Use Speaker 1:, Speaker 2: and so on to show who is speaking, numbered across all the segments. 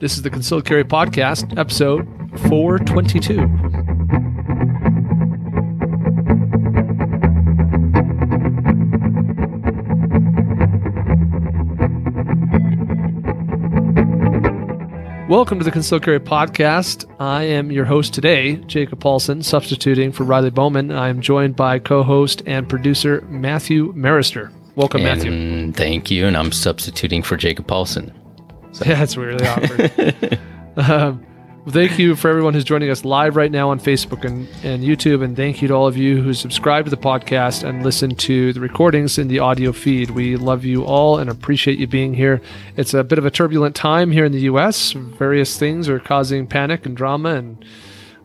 Speaker 1: This is the Concealed Carry Podcast, episode 422. Welcome to the Concealed Carry Podcast. I am your host today, Jacob Paulson, substituting for Riley Bowman. I am joined by co host and producer Matthew Maruster. Welcome, Matthew.
Speaker 2: Thank you. And I'm substituting for Jacob Paulson.
Speaker 1: Yeah, that's really awkward. um, thank you for everyone who's joining us live right now on Facebook and, and YouTube. And thank you to all of you who subscribe to the podcast and listen to the recordings in the audio feed. We love you all and appreciate you being here. It's a bit of a turbulent time here in the U.S. Various things are causing panic and drama and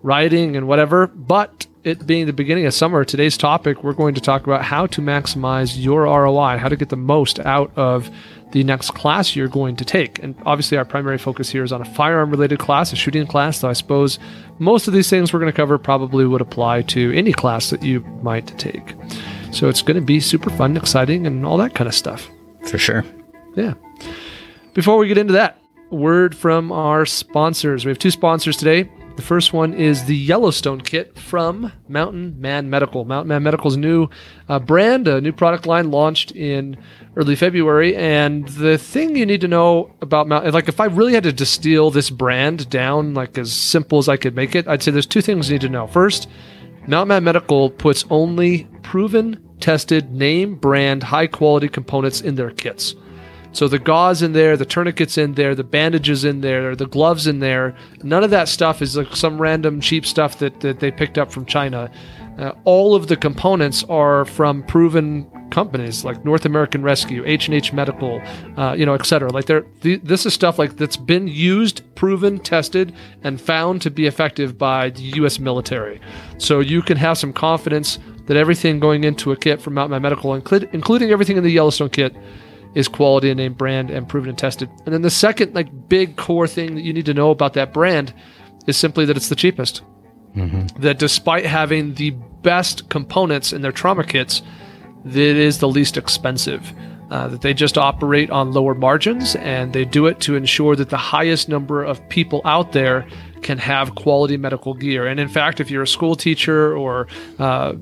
Speaker 1: rioting and whatever. But it being the beginning of summer, today's topic, we're going to talk about how to maximize your ROI, how to get the most out of the next class you're going to take. And obviously, our primary focus here is on a firearm related class, a shooting class. So I suppose most of these things we're going to cover probably would apply to any class that you might take. So it's going to be super fun, exciting, and all that kind of stuff.
Speaker 2: For sure.
Speaker 1: Yeah. Before we get into that, word from our sponsors. We have two sponsors today. The first one is the Yellowstone kit from Mountain Man Medical. Mountain Man Medical's new uh, brand, a new product line launched in early February. And the thing you need to know about Mountain, like if I really had to distill this brand down, like as simple as I could make it, I'd say there's two things you need to know. First, Mountain Man Medical puts only proven, tested, name brand, high quality components in their kits. So the gauze in there, the tourniquets in there, the bandages in there, the gloves in there. None of that stuff is like some random cheap stuff that, that they picked up from China. Uh, all of the components are from proven companies like North American Rescue, H and H Medical, uh, you know, et cetera. Like they're th- this is stuff like that's been used, proven, tested, and found to be effective by the U.S. military. So you can have some confidence that everything going into a kit from Mountain Man Medical, inclu- including everything in the Yellowstone kit, is quality and name brand and proven and tested. And then the second like big core thing that you need to know about that brand is simply that it's the cheapest. Mm-hmm. That despite having the best components in their trauma kits, that is the least expensive. Uh, that they just operate on lower margins and they do it to ensure that the highest number of people out there can have quality medical gear. And in fact, if you're a school teacher or uh,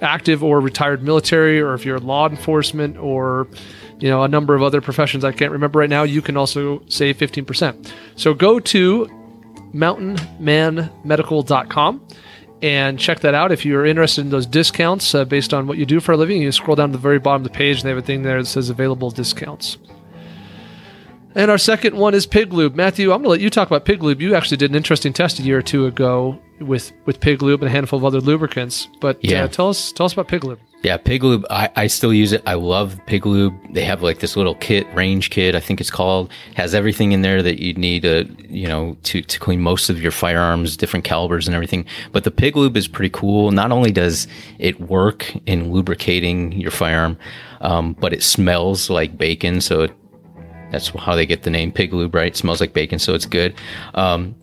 Speaker 1: active or retired military, or if you're law enforcement or you know a number of other professions I can't remember right now, you can also save 15%. So go to mountainmanmedical.com and check that out if you're interested in those discounts uh, based on what you do for a living. You scroll down to the very bottom of the page and they have a thing there that says available discounts. And our second one is Pig Lube. Matthew, I'm going to let you talk about Pig Lube. You actually did an interesting test a year or two ago with with Pig Lube and a handful of other lubricants. But uh, yeah. Uh, tell us tell us about Pig Lube.
Speaker 2: Yeah, Pig Lube. I, I still use it. I love Pig Lube. They have like this little kit, range kit, I think it's called. Has everything in there that you'd need to, you know, to, to clean most of your firearms, different calibers and everything. But the Pig Lube is pretty cool. Not only does it work in lubricating your firearm, um, but it smells like bacon. So it, that's how they get the name Pig Lube, right? It smells like bacon, so it's good. Um,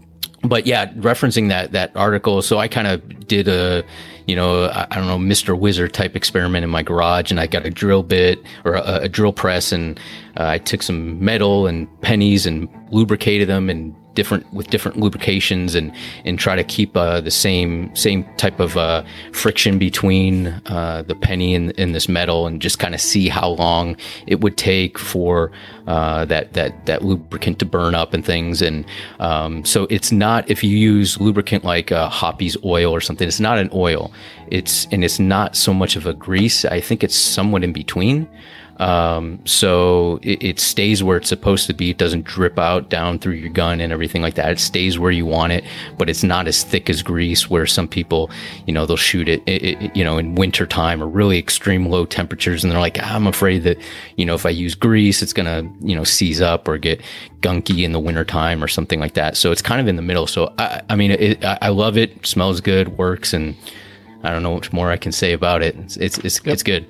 Speaker 2: but yeah, referencing that that article, so I kind of did a, you know, I, I, don't know, Mr. Wizard type experiment in my garage, and I got a drill bit or a, a drill press, and uh, I took some metal and pennies and lubricated them and different with different lubrications and and try to keep uh, the same same type of uh, friction between uh, the penny and, and, this metal and just kind of see how long it would take for uh, that that that lubricant to burn up and things. And um, so it's not if you use lubricant like uh, Hoppe's oil or something it's not an oil. It's and it's not so much of a grease. I think it's somewhat in between um, so it, it, stays where it's supposed to be. It doesn't drip out down through your gun and everything like that. It stays where you want it, but it's not as thick as grease where some people, you know, they'll shoot it, it, it you know, in winter time or really extreme low temperatures. And they're like, I'm afraid that, you know, if I use grease, it's going to, you know, seize up or get gunky in the winter time or something like that. So it's kind of in the middle. So I, I mean, it, I love it. Smells good, works. And I don't know much more I can say about it. It's, it's, it's, yep. it's good.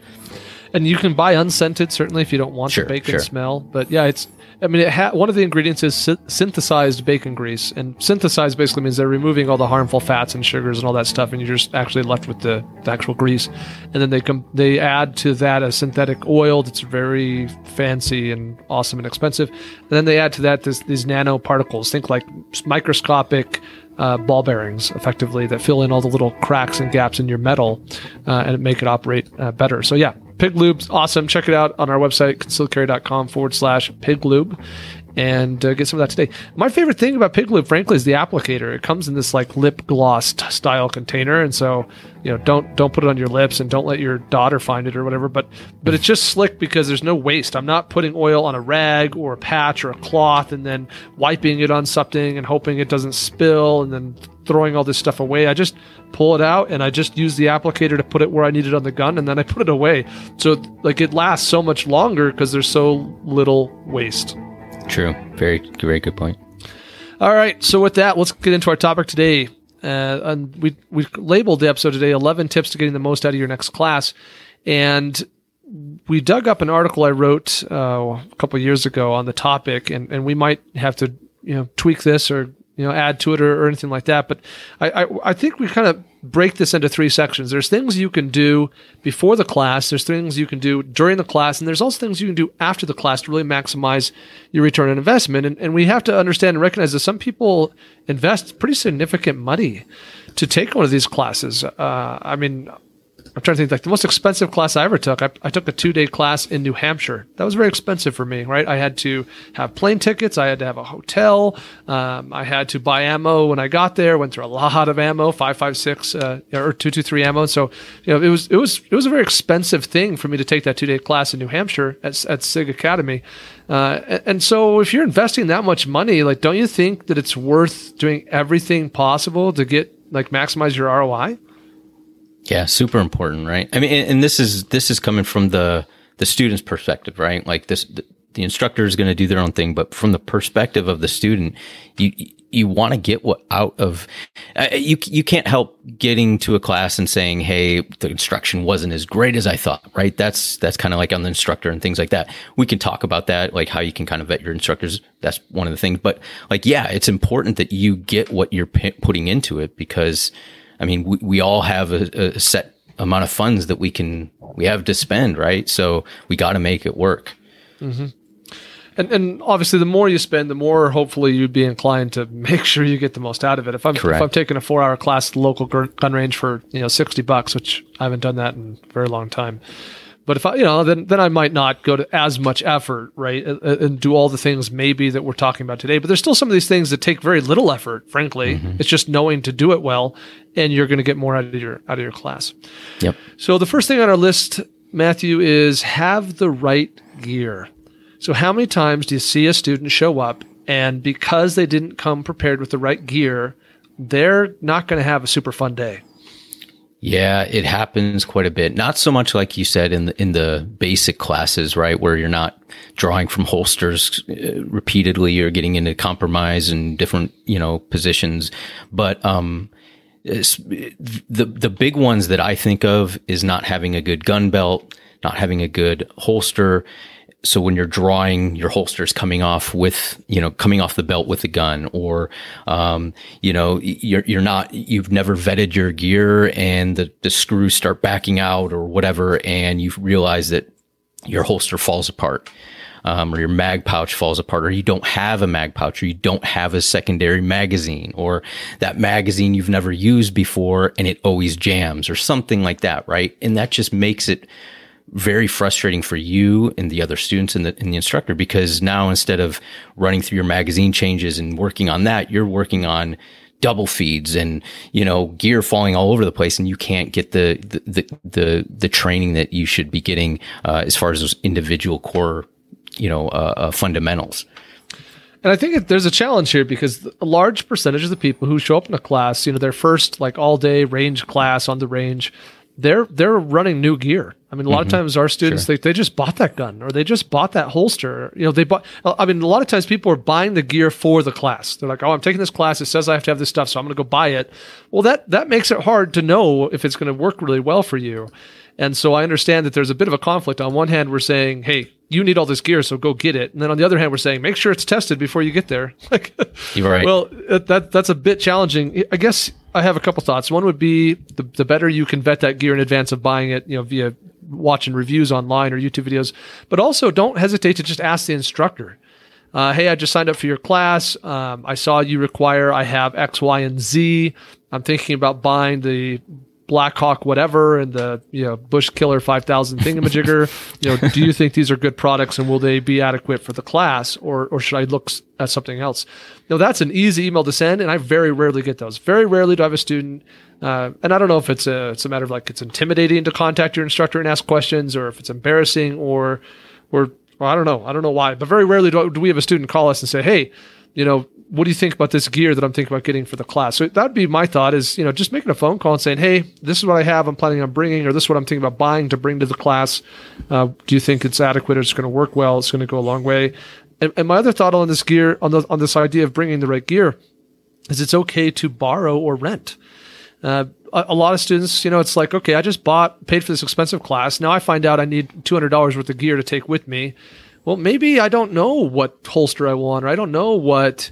Speaker 1: And you can buy unscented certainly if you don't want
Speaker 2: Sure,
Speaker 1: the bacon
Speaker 2: sure.
Speaker 1: smell. But yeah, it's. I mean, it ha- one of the ingredients is sy- synthesized bacon grease, and synthesized basically means they're removing all the harmful fats and sugars and all that stuff, and you're just actually left with the, the actual grease. And then they com- they add to that a synthetic oil that's very fancy and awesome and expensive. And then they add to that this, these nanoparticles. Think like microscopic uh, ball bearings, effectively, that fill in all the little cracks and gaps in your metal uh, and make it operate uh, better. So, yeah, Pig Lube's awesome. Check it out on our website, concealedcarry.com forward slash Pig Lube, and uh, get some of that today. My favorite thing about Pig Lube, frankly, is the applicator. It comes in this like lip gloss style container, and so you know don't don't put it on your lips and don't let your daughter find it or whatever. But but it's just slick because there's no waste. I'm not putting oil on a rag or a patch or a cloth and then wiping it on something and hoping it doesn't spill and then throwing all this stuff away. I just pull it out and I just use the applicator to put it where I need it on the gun and then I put it away. So like it lasts so much longer because there's so little waste.
Speaker 2: True. Very, very good point.
Speaker 1: All right. So with that, let's get into our topic today. Uh, and we we labeled the episode today "11 Tips to Getting the Most Out of Your Next Class," and we dug up an article I wrote uh, a couple years ago on the topic, and, and we might have to you know tweak this or you know add to it or, or anything like that. But I, I I think we kind of break this into three sections. There's things you can do before the class. There's things you can do during the class, and there's also things you can do after the class to really maximize your return on investment. And, and we have to understand and recognize that some people invest pretty significant money to take one of these classes. Uh, I mean, I'm trying to think like the most expensive class I ever took. I, I took a two day class in New Hampshire. That was very expensive for me, right? I had to have plane tickets. I had to have a hotel. Um, I had to buy ammo when I got there. Went through a lot of ammo, five five six uh, or two two three ammo. So you know it was it was it was a very expensive thing for me to take that two day class in New Hampshire at at Sig Academy. Uh, and, and so if you're investing that much money, like don't you think that it's worth doing everything possible to get like maximize your ROI?
Speaker 2: Yeah, super important, right? I mean, and, this is this is coming from the the student's perspective, right? Like this, the, the instructor is going to do their own thing, but from the perspective of the student, you you want to get what out of uh, you. You can't help getting to a class and saying, "Hey, the instruction wasn't as great as I thought." Right? That's that's kind of like on the instructor and things like that. We can talk about that, like how you can kind of vet your instructors. That's one of the things. But like, yeah, it's important that you get what you're p- putting into it because. I mean, we, we all have a, a set amount of funds that we can we have to spend, right? So we got to make it work. Mm-hmm.
Speaker 1: And, and obviously, the more you spend, the more hopefully you'd be inclined to make sure you get the most out of it. If I'm
Speaker 2: Correct.
Speaker 1: if I'm taking a four hour class at the local gun gun range for you know sixty bucks, which I haven't done that in a very long time. But if I, you know, then then I might not go to as much effort, right, and, and do all the things maybe that we're talking about today. But there's still some of these things that take very little effort. Frankly, mm-hmm. it's just knowing to do it well, and you're going to get more out of your out of your class.
Speaker 2: Yep.
Speaker 1: So the first thing on our list, Matthew, is have the right gear. So how many times do you see a student show up and because they didn't come prepared with the right gear, they're not going to have a super fun day?
Speaker 2: Yeah, it happens quite a bit. Not so much like you said in the in the basic classes, right, where you're not drawing from holsters uh, repeatedly or getting into compromise and different, you know, positions, but um the the big ones that I think of is not having a good gun belt, not having a good holster. So when you're drawing, your holster's coming off with, you know, coming off the belt with the gun, or, um, you know, you're you're not, you've never vetted your gear, and the the screws start backing out or whatever, and you realize that your holster falls apart. Um, or your mag pouch falls apart, or you don't have a mag pouch, or you don't have a secondary magazine, or that magazine you've never used before and it always jams, or something like that, right? And that just makes it very frustrating for you and the other students and the, and the instructor because now instead of running through your magazine changes and working on that, you're working on double feeds and you know gear falling all over the place and you can't get the the the the, the training that you should be getting uh, as far as those individual core you know uh, uh, fundamentals.
Speaker 1: And I think there's a challenge here because a large percentage of the people who show up in a class, you know, their first like all day range class on the range, they're they're running new gear. I mean, a lot of mm-hmm. times our students
Speaker 2: Sure.
Speaker 1: they, they just bought that gun or they just bought that holster. You know, they bought. Uh, I mean, a lot of times people are buying the gear for the class. They're like, oh, I'm taking this class. It says I have to have this stuff, so I'm going to go buy it. Well, that that makes it hard to know if it's going to work really well for you. And so I understand that there's a bit of a conflict. On one hand, we're saying, hey, you need all this gear, so go get it. And then on the other hand, we're saying, make sure it's tested before you get there. Like,
Speaker 2: You're right.
Speaker 1: well, that, that that's a bit challenging. I guess I have a couple thoughts. One would be the, the better you can vet that gear in advance of buying it, you know, via watching reviews online or YouTube videos. But also, don't hesitate to just ask the instructor. Uh, hey, I just signed up for your class. Um, I saw you require I have X, Y, and Z. I'm thinking about buying the Blackhawk whatever and the you know Bush Killer 5000 thingamajigger. you know, do you think these are good products and will they be adequate for the class or or should I look at something else? Know, that's an easy email to send, and I very rarely get those. Very rarely do I have a student. Uh, and I don't know if it's a it's a matter of like it's intimidating to contact your instructor and ask questions, or if it's embarrassing, or or I don't know. I don't know why, but very rarely do, do we have a student call us and say, "Hey, you know, what do you think about this gear that I'm thinking about getting for the class?" So that'd be my thought is, you know, just making a phone call and saying, "Hey, this is what I have. I'm planning on bringing, or this is what I'm thinking about buying to bring to the class. Uh, do you think it's adequate? Or it's going to work well? It's going to go a long way." And, and my other thought on this gear, on the on this idea of bringing the right gear, is it's okay to borrow or rent. Uh, a, a lot of students, you know, it's like, okay, I just bought, paid for this expensive class. Now I find out I need $200 worth of gear to take with me. Well, maybe I don't know what holster I want, or I don't know what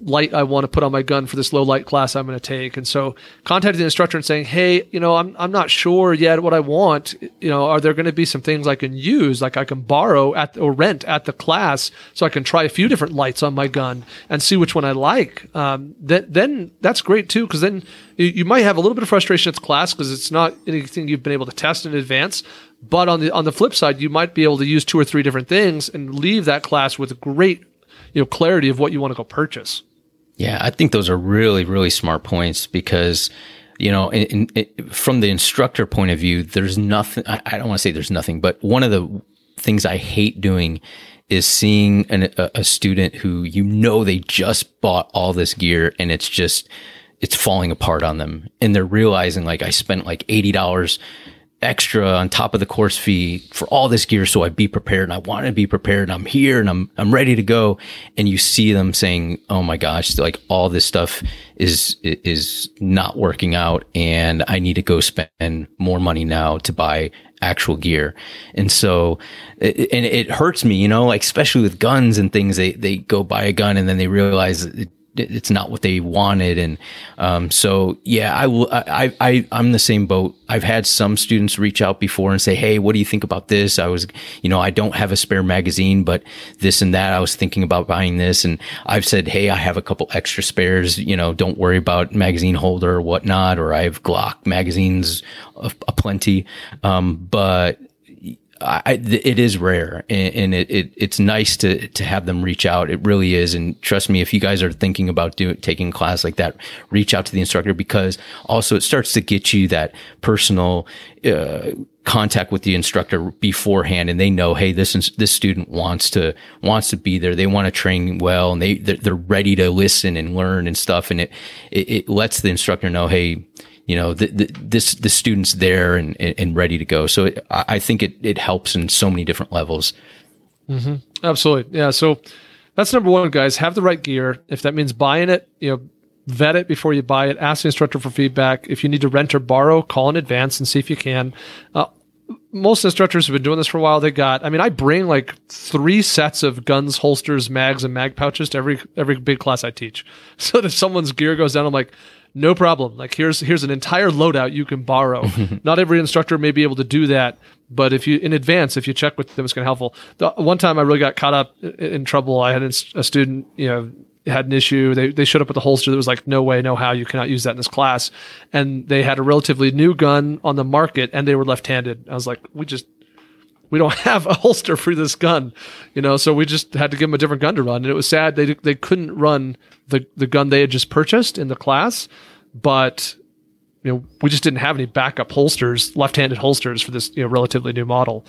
Speaker 1: light I want to put on my gun for this low light class I'm going to take. And so contacting the instructor and saying, Hey, you know, I'm, I'm not sure yet what I want. You know, are there going to be some things I can use, like I can borrow at or rent at the class so I can try a few different lights on my gun and see which one I like. Um, then, then that's great too. Cause then you, you might have a little bit of frustration at the class because it's not anything you've been able to test in advance. But on the, on the flip side, you might be able to use two or three different things and leave that class with great, you know, clarity of what you want to go purchase.
Speaker 2: Yeah, I think those are really, really smart points because, you know, in, in, from the instructor point of view, there's nothing, I, I don't want to say there's nothing, but one of the things I hate doing is seeing an, a, a student who you know they just bought all this gear and it's just, it's falling apart on them. And they're realizing like I spent like $80 extra on top of the course fee for all this gear so I'd be prepared and I want to be prepared and I'm here and I'm I'm ready to go. And you see them saying oh my gosh like all this stuff is is not working out and I need to go spend more money now to buy actual gear. And so it, and it hurts me you know like especially with guns and things they they go buy a gun and then they realize it, it's not what they wanted. And um, so yeah i will I, I i'm the same boat. I've had some students reach out before and say hey what do you think about this? I was you know i don't have a spare magazine but this and that. I was thinking about buying this. And i've said hey i have a couple extra spares. You know don't worry about magazine holder or whatnot or i have glock magazines a, a plenty. Um, but I, it is rare and, and it, it, it's nice to, to have them reach out. It really is. And trust me, if you guys are thinking about doing, taking a class like that, reach out to the instructor because also it starts to get you that personal, uh, contact with the instructor beforehand and they know, Hey, this, is, this student wants to, wants to be there. They want to train well and they, they're, they're ready to listen and learn and stuff. And it, it, it lets the instructor know, Hey, you know, the, the, this, the student's there and, and ready to go. So it, I think it, it helps in so many different levels.
Speaker 1: Mm-hmm. Absolutely. Yeah. So that's number one, guys. Have the right gear. If that means buying it, you know, vet it before you buy it. Ask the instructor for feedback. If you need to rent or borrow, call in advance and see if you can. Uh, most instructors have been doing this for a while. They got, I mean, I bring like three sets of guns, holsters, mags, and mag pouches to every every big class I teach. So that if someone's gear goes down, I'm like, no problem. Like here's here's an entire loadout you can borrow. Not every instructor may be able to do that, but if you in advance, if you check with them, it's going to helpful. The one time I really got caught up in trouble. I had a student, you know, had an issue. They they showed up with a holster that was like, no way, no how, you cannot use that in this class. And they had a relatively new gun on the market, and they were left-handed. I was like, we just we don't have a holster for this gun, you know. So we just had to give them a different gun to run, and it was sad they they couldn't run the the gun they had just purchased in the class, but you know we just didn't have any backup holsters, left-handed holsters for this you know relatively new model.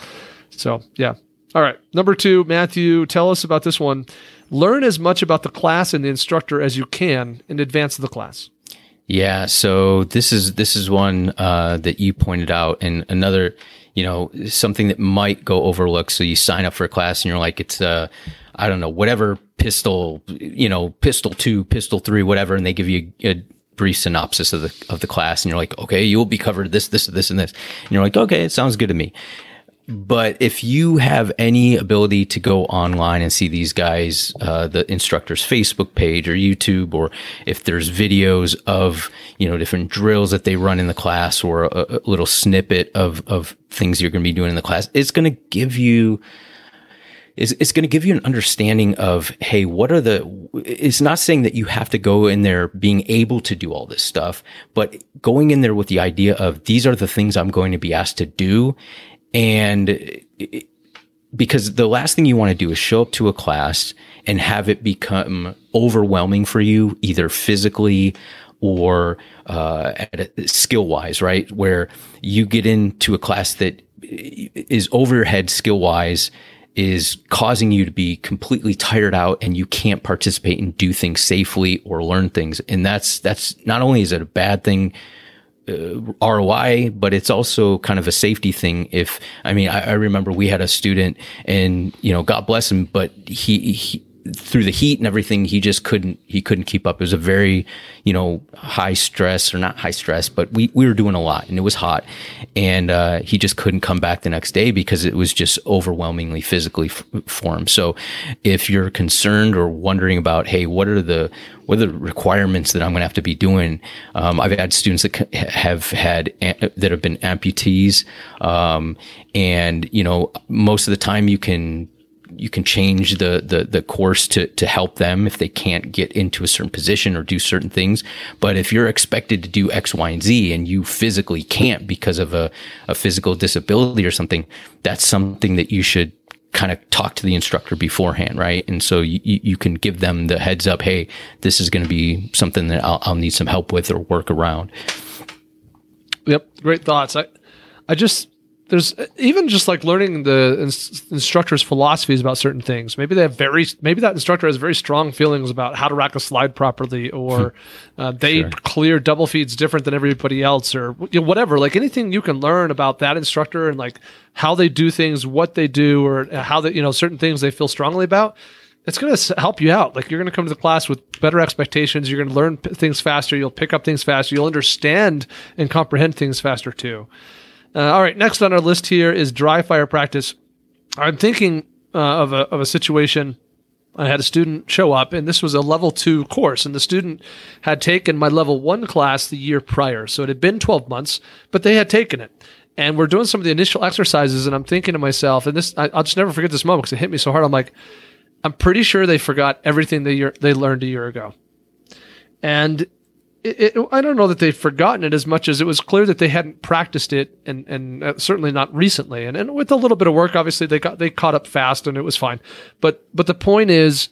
Speaker 1: So yeah. All right, number two, Matthew, tell us about this one. Learn as much about the class and the instructor as you can in advance of the class.
Speaker 2: Yeah, so this is this is one uh, that you pointed out, and another, you know, something that might go overlooked. So you sign up for a class, and you're like, it's uh, I don't know, whatever pistol, you know, pistol two, pistol three, whatever, and they give you a brief synopsis of the of the class, and you're like, okay, you will be covered this, this, this, and this, and you're like, okay, it sounds good to me. But if you have any ability to go online and see these guys, uh, the instructor's Facebook page or YouTube, or if there's videos of, you know, different drills that they run in the class or a, a little snippet of, of things you're going to be doing in the class, it's going to give you, it's, it's going to give you an understanding of, hey, what are the, it's not saying that you have to go in there being able to do all this stuff, but going in there with the idea of these are the things I'm going to be asked to do and it, because the last thing you want to do is show up to a class and have it become overwhelming for you, either physically or uh, skill wise, right? Where you get into a class that is over your head skill wise is causing you to be completely tired out and you can't participate and do things safely or learn things. And that's, that's not only is it a bad thing uh, ROI, but it's also kind of a safety thing. If I mean, I, I, remember we had a student, and you know, God bless him, but he, he through the heat and everything, he just couldn't he couldn't keep up. It was a very you know high stress or not high stress, but we we were doing a lot and it was hot, and uh, he just couldn't come back the next day because it was just overwhelmingly physically f- for him. So if you're concerned or wondering about, hey, what are the what are the requirements that I'm going to have to be doing? Um, I've had students that have had that have been amputees, um, and you know most of the time you can you can change the, the, the course to, to help them if they can't get into a certain position or do certain things. But if you're expected to do X, Y, and Z and you physically can't because of a, a physical disability or something, that's something that you should kind of talk to the instructor beforehand, right? And so you, you can give them the heads up, hey, this is going to be something that I'll, I'll need some help with or work around.
Speaker 1: Yep, great thoughts. I, I just there's even just like learning the instructor's philosophies about certain things. Maybe they have very, maybe that instructor has very strong feelings about how to rack a slide properly, or uh, they sure. clear double feeds different than everybody else, or you know, whatever. Like anything you can learn about that instructor and like how they do things, what they do, or how they, you know, certain things they feel strongly about. It's going to help you out. Like you're going to come to the class with better expectations. You're going to learn p- things faster. You'll pick up things faster. You'll understand and comprehend things faster too. Uh, all right, next on our list here is dry fire practice. I'm thinking uh, of, a, of a situation. I had a student show up, and this was a level two course, and the student had taken my level one class the year prior. So it had been 12 months, but they had taken it. And we're doing some of the initial exercises, and I'm thinking to myself, and this, I, will just never forget this moment because it hit me so hard. I'm like, I'm pretty sure they forgot everything they, they learned a year ago. And it, it, I don't know that they've forgotten it as much as it was clear that they hadn't practiced it, and and uh, certainly not recently. And and with a little bit of work, obviously they got they caught up fast, and it was fine. But but the point is,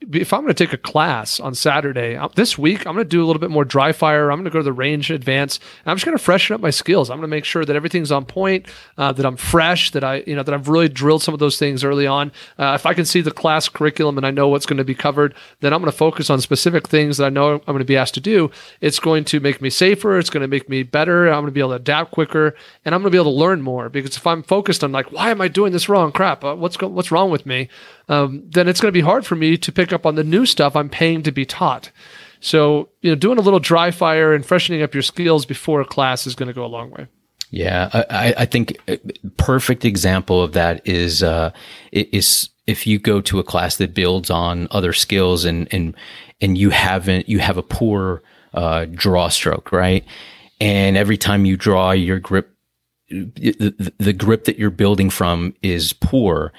Speaker 1: if I'm going to take a class on Saturday this week, I'm going to do a little bit more dry fire. I'm going to go to the range in advance. I'm just going to freshen up my skills. I'm going to make sure that everything's on point, uh, that I'm fresh, that I, you know, that I've really drilled some of those things early on. Uh, if I can see the class curriculum and I know what's going to be covered, then I'm going to focus on specific things that I know I'm going to be asked to do. It's going to make me safer. It's going to make me better. I'm going to be able to adapt quicker, and I'm going to be able to learn more. Because if I'm focused on like, why am I doing this wrong? Crap, uh, what's go- what's wrong with me? Um, then it's going to be hard for me to pick up on the new stuff I'm paying to be taught. So, you know, doing a little dry fire and freshening up your skills before a class is going to go a long way.
Speaker 2: Yeah, I, I think perfect example of that is uh, is if you go to a class that builds on other skills and and and you haven't you have a poor uh, draw stroke, right? And every time you draw, your grip, the, the grip that you're building from is poor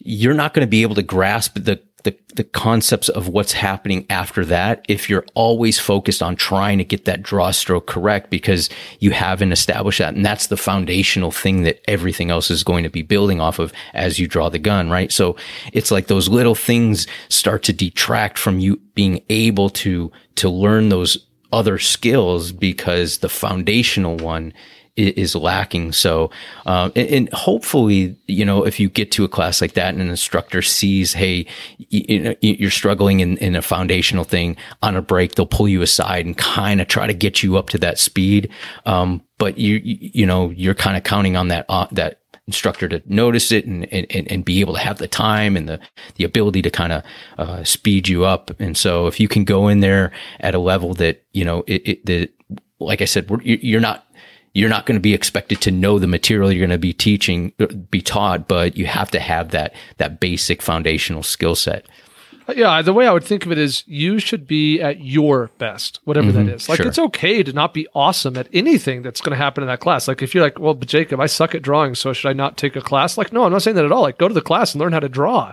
Speaker 2: you're not going to be able to grasp the, the, the concepts of what's happening after that if you're always focused on trying to get that draw stroke correct because you haven't established that. And that's the foundational thing that everything else is going to be building off of as you draw the gun, right? So it's like those little things start to detract from you being able to, to learn those other skills because the foundational one is lacking. So, um, and, hopefully, you know, if you get to a class like that and an instructor sees, hey, you, you're struggling in, in a foundational thing on a break, they'll pull you aside and kind of try to get you up to that speed. Um, but you, you know, you're kind of counting on that, uh, that instructor to notice it and, and, and be able to have the time and the, the ability to kind of uh, speed you up. And so if you can go in there at a level that, you know, it, it that, like I said, you're not you're not going to be expected to know the material you're going to be teaching, be taught, but you have to have that that basic foundational skill set.
Speaker 1: Yeah, the way I would think of it is you should be at your best, whatever mm-hmm, that is. Like
Speaker 2: sure.
Speaker 1: it's okay to not be awesome at anything that's going to happen in that class. Like if you're like, well, but Jacob, I suck at drawing, so should I not take a class? Like, no, I'm not saying that at all. Like go to the class and learn how to draw.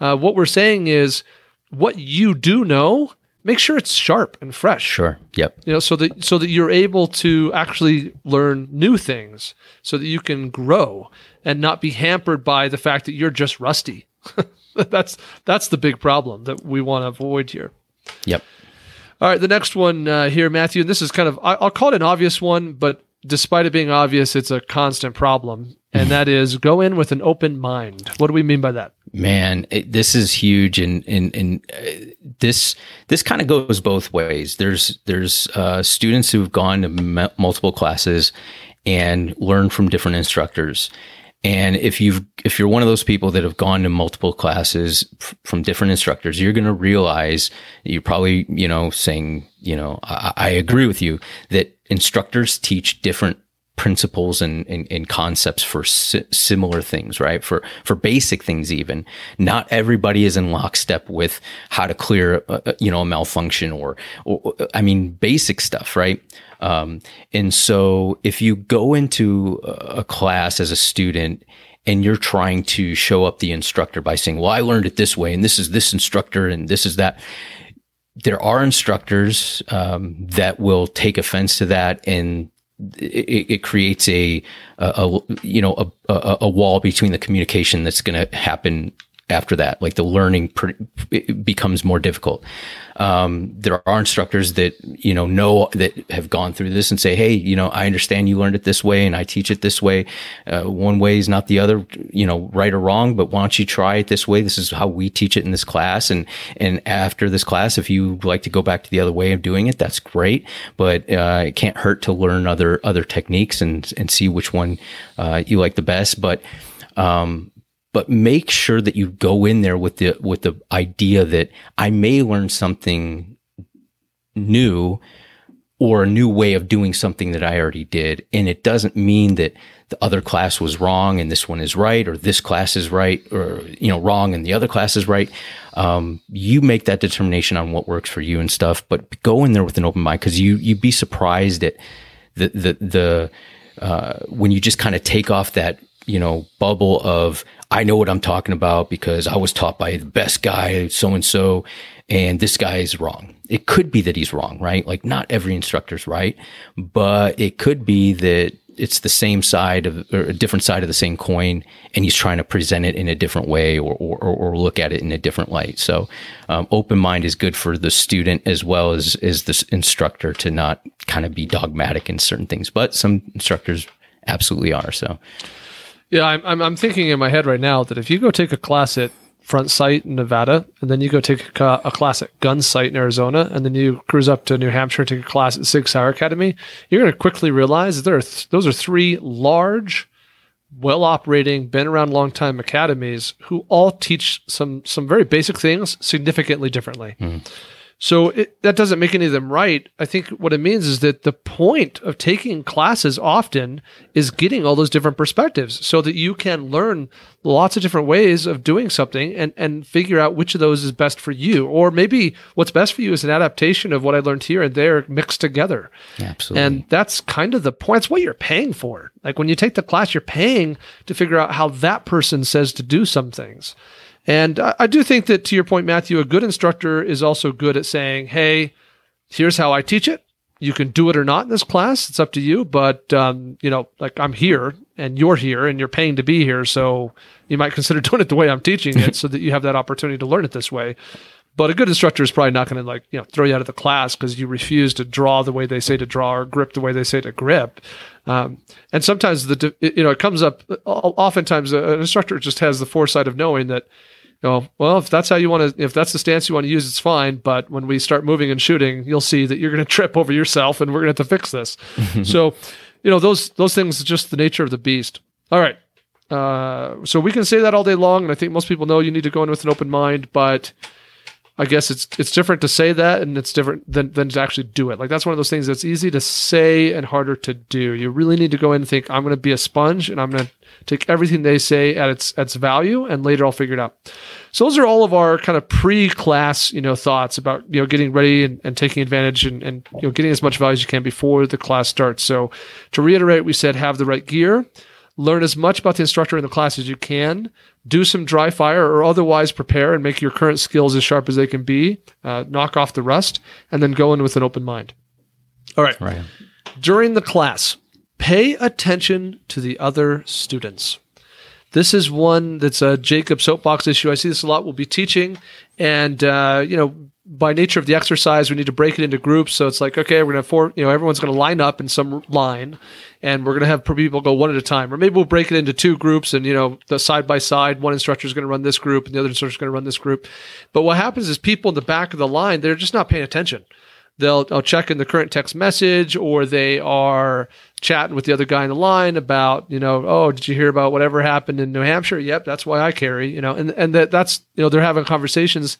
Speaker 1: Uh, what we're saying is what you do know make sure it's sharp and fresh.
Speaker 2: Sure. Yep.
Speaker 1: You know, so that so that you're able to actually learn new things, so that you can grow and not be hampered by the fact that you're just rusty. that's that's the big problem that we want to avoid here.
Speaker 2: Yep.
Speaker 1: All right, the next one uh, here, Matthew. And this is kind of I'll call it an obvious one, but despite it being obvious, it's a constant problem, and that is go in with an open mind. What do we mean by that?
Speaker 2: Man, it, this is huge, and and and uh, this this kind of goes both ways. There's there's uh, students who've gone to m- multiple classes and learned from different instructors. And if you've if you're one of those people that have gone to multiple classes f- from different instructors, you're going to realize you're probably you know saying you know I, I agree with you that instructors teach different principles and, and, and, concepts for si- similar things, right? For, for basic things, even not everybody is in lockstep with how to clear, a, you know, a malfunction or, or, I mean, basic stuff, right? Um, and so if you go into a class as a student and you're trying to show up the instructor by saying, well, I learned it this way and this is this instructor and this is that, there are instructors um, that will take offense to that and it, it creates a, a, a, you know a, a, a wall between the communication that's going to happen after that. Like the learning becomes more difficult. Um, there are instructors that you know know that have gone through this and say, "Hey, you know, I understand you learned it this way, and I teach it this way. Uh, one way is not the other, you know, right or wrong. But why don't you try it this way? This is how we teach it in this class. And and after this class, if you like to go back to the other way of doing it, that's great. But uh, it can't hurt to learn other other techniques and and see which one uh, you like the best. But um, but make sure that you go in there with the with the idea that I may learn something new or a new way of doing something that I already did. And it doesn't mean that the other class was wrong and this one is right, or this class is right, or, you know, wrong and the other class is right. Um, you make that determination on what works for you and stuff, but go in there with an open mind because you, you'd be surprised at the, the, the, uh, when you just kind of take off that, you know, bubble of, I know what I'm talking about because I was taught by the best guy, so and so, and this guy is wrong. It could be that he's wrong, right? Like not every instructor's right, but it could be that it's the same side of or a different side of the same coin, and he's trying to present it in a different way or or, or look at it in a different light. So, um, open mind is good for the student as well as as the instructor to not kind of be dogmatic in certain things. But some instructors absolutely are. So.
Speaker 1: Yeah, I'm, I'm, thinking in my head right now that if you go take a class at Front Sight in Nevada, and then you go take a, a class at Gunsite in Arizona, and then you cruise up to New Hampshire and take a class at Sig Sauer Academy, you're going to quickly realize that there are th- those are three large, well operating, been around long time academies who all teach some some very basic things significantly differently. Mm. So it, that doesn't make any of them right. I think what it means is that the point of taking classes often is getting all those different perspectives so that you can learn lots of different ways of doing something and, and figure out which of those is best for you. Or maybe what's best for you is an adaptation of what I learned here and there mixed together.
Speaker 2: Absolutely.
Speaker 1: And that's kind of the point. That's what you're paying for. Like when you take the class, you're paying to figure out how that person says to do some things. And I, I do think that, to your point, Matthew, a good instructor is also good at saying, hey, here's how I teach it. You can do it or not in this class. It's up to you. But, um, you know, like I'm here and you're here and you're paying to be here. So you might consider doing it the way I'm teaching it so that you have that opportunity to learn it this way. But a good instructor is probably not going to like you know throw you out of the class because you refuse to draw the way they say to draw or grip the way they say to grip. Um, and sometimes the you know it comes up. Oftentimes, an instructor just has the foresight of knowing that know, well, if that's how you want to, if that's the stance you want to use, it's fine. But when we start moving and shooting, you'll see that you're going to trip over yourself, and we're going to have to fix this. so, you know, those those things are just the nature of the beast. All right. Uh, so we can say that all day long, and I think most people know you need to go in with an open mind. But I guess it's it's different to say that, and it's different than than to actually do it. Like that's one of those things that's easy to say and harder to do. You really need to go in and think, I'm going to be a sponge, and I'm going to take everything they say at its at its value, and later I'll figure it out. So those are all of our kind of pre-class, you know, thoughts about you know getting ready and, and taking advantage and, and you know getting as much value as you can before the class starts. So to reiterate, we said have the right gear, learn as much about the instructor in the class as you can, do some dry fire or otherwise prepare and make your current skills as sharp as they can be, uh, knock off the rust, and then go in with an open mind. All right.
Speaker 2: Right.
Speaker 1: During the class, pay attention to the other students. This is one that's a Jacob soapbox issue. I see this a lot. We'll be teaching, and uh, you know, by nature of the exercise, we need to break it into groups. So it's like, okay, we're gonna have four. You know, everyone's gonna line up in some line, and we're gonna have people go one at a time, or maybe we'll break it into two groups, and you know, the side by side, one instructor is gonna run this group, and the other instructor is gonna run this group. But what happens is people in the back of the line, they're just not paying attention they'll, they'll check in the current text message or they are chatting with the other guy in the line about, you know, oh, did you hear about whatever happened in New Hampshire? Yep, that's why I carry, you know, and and that that's you know they're having conversations,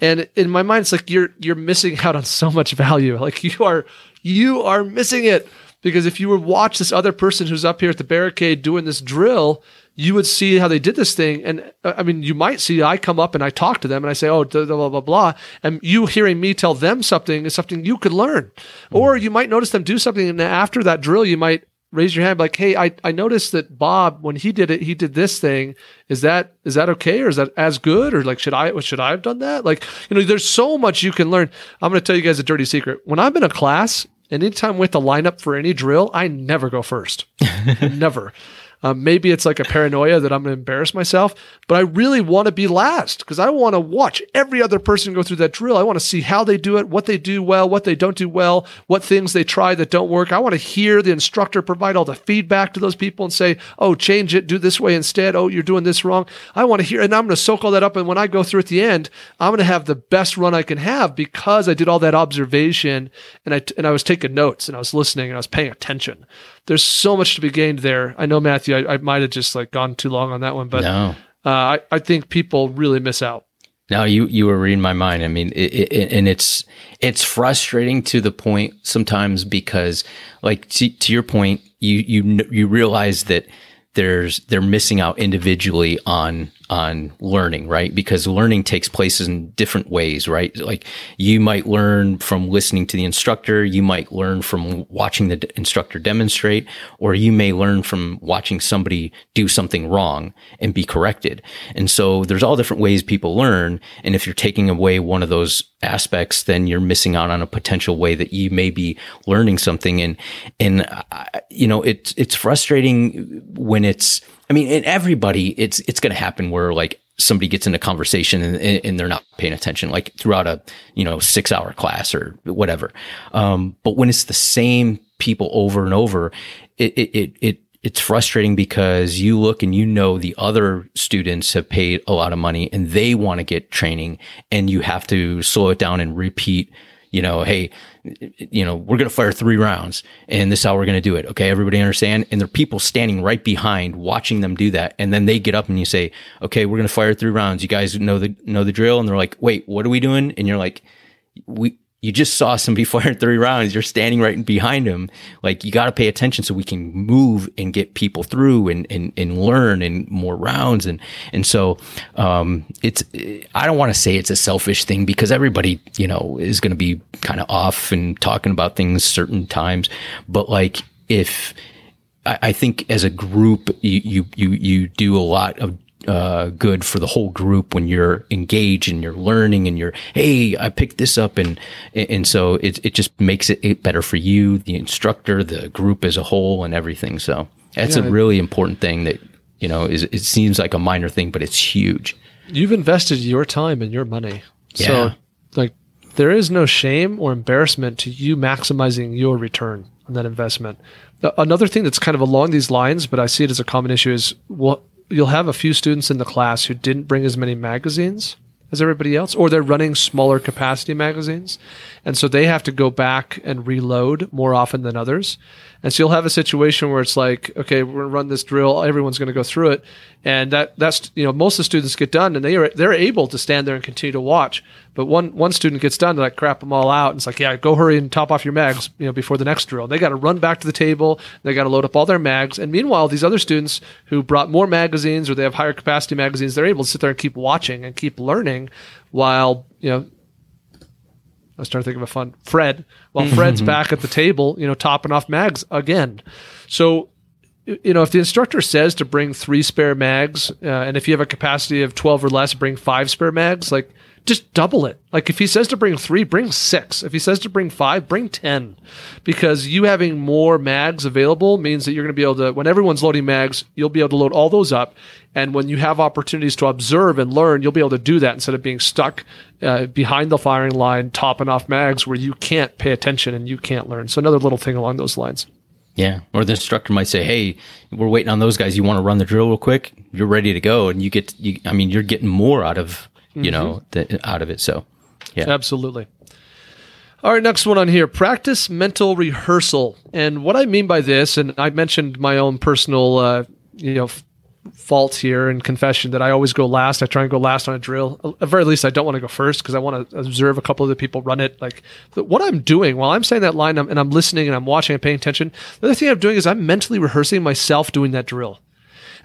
Speaker 1: and in my mind it's like you're you're missing out on so much value. Like you are you are missing it because if you would watch this other person who's up here at the barricade doing this drill, you would see how they did this thing. And uh, I mean, you might see I come up and I talk to them and I say, oh, blah, blah, blah, blah. And you hearing me tell them something is something you could learn. Mm-hmm. Or you might notice them do something. And after that drill, you might raise your hand like, hey, I, I noticed that Bob, when he did it, he did this thing. Is that is that okay? Or is that as good? Or like, should I should I have done that? Like, you know, there's so much you can learn. I'm going to tell you guys a dirty secret. When I'm in a class, anytime with the lineup for any drill, I never go first. never. Um, maybe it's like a paranoia that I'm going to embarrass myself, but I really want to be last because I want to watch every other person go through that drill. I want to see how they do it, what they do well, what they don't do well, what things they try that don't work. I want to hear the instructor provide all the feedback to those people and say, oh, change it, do this way instead. Oh, you're doing this wrong. I want to hear, and I'm going to soak all that up. And when I go through at the end, I'm going to have the best run I can have because I did all that observation and I, and I was taking notes and I was listening and I was paying attention there's so much to be gained there. I know Matthew, I, I might have just like gone too long on that one, but no. uh, I, I think people really miss out.
Speaker 2: No, you you were reading my mind. I mean, it, it, and it's it's frustrating to the point sometimes because, like to, to your point, you you you realize that there's they're missing out individually on on learning, right? Because learning takes place in different ways, right? Like you might learn from listening to the instructor, you might learn from watching the instructor demonstrate, or you may learn from watching somebody do something wrong and be corrected. And so there's all different ways people learn. And if you're taking away one of those aspects, then you're missing out on a potential way that you may be learning something. And, and, uh, you know, it's, it's frustrating when it's, I mean, in everybody, it's it's going to happen where like somebody gets in a conversation and, and, they're not paying attention, like throughout a you know six hour class or whatever. Um, but when it's the same people over and over, it it it it's frustrating because you look and you know the other students have paid a lot of money and they want to get training, and you have to slow it down and repeat. You know, hey, you know, we're going to fire three rounds and this is how we're going to do it. Okay. Everybody understand? And there are people standing right behind watching them do that. And then they get up and you say, okay, we're going to fire three rounds. You guys know the, know the drill. And they're like, wait, what are we doing? And you're like, we, you just saw somebody fire three rounds. You're standing right behind him. Like you got to pay attention so we can move and get people through and, and, and learn and more rounds. And, and so, um, it's, I don't want to say it's a selfish thing because everybody, you know, is going to be kind of off and talking about things certain times. But like if, I, think as a group, you, you, you, you do a lot of uh, good for the whole group when you're engaged and you're learning and you're, hey, I picked this up, and and so it it just makes it better for you, the instructor, the group as a whole, and everything. So that's yeah, a really important thing that you know is it seems like a minor thing, but it's huge.
Speaker 1: You've invested your time and your money
Speaker 2: Yeah.
Speaker 1: So, like, there is no shame or embarrassment to you maximizing your return on that investment. Another thing that's kind of along these lines, but I see it as a common issue, is well, you'll have a few students in the class who didn't bring as many magazines as everybody else, or they're running smaller capacity magazines. And so they have to go back and reload more often than others. And so you'll have a situation where it's like, okay, we're to run this drill. Everyone's going to go through it. And that, that's, you know, most of the students get done and they are, they're able to stand there and continue to watch. But one, one student gets done, they like crap them all out. And it's like, yeah, go hurry and top off your mags, you know, before the next drill. They got to run back to the table. They got to load up all their mags. And meanwhile, these other students who brought more magazines or they have higher capacity magazines, they're able to sit there and keep watching and keep learning while, you know, I was trying to think of a fun Fred. While Fred's back at the table, you know, topping off mags again. So, you know, if the instructor says to bring three spare mags, uh, and if you have a capacity of twelve or less, bring five spare mags. Like, just double it. Like, if he says to bring three, bring six. If he says to bring five, bring ten, because you having more mags available means that you're going to be able to. When everyone's loading mags, you'll be able to load all those up. And when you have opportunities to observe and learn, you'll be able to do that instead of being stuck uh, behind the firing line, topping off mags where you can't pay attention and you can't learn. So another little thing along those lines.
Speaker 2: Yeah. Or the instructor might say, Hey, we're waiting on those guys. You want to run the drill real quick? You're ready to go. And you get, you, I mean, you're getting more out of, you know, the, out of it. So yeah.
Speaker 1: Absolutely. All right, next one on here practice mental rehearsal. And what I mean by this, and I mentioned my own personal, uh, you know, f- fault here and confession that I always go last. I try and go last on a drill. At the very least, I don't want to go first because I want to observe a couple of the people run it. Like what I'm doing while I'm saying that line and I'm listening and I'm watching and paying attention. The other thing I'm doing is I'm mentally rehearsing myself doing that drill.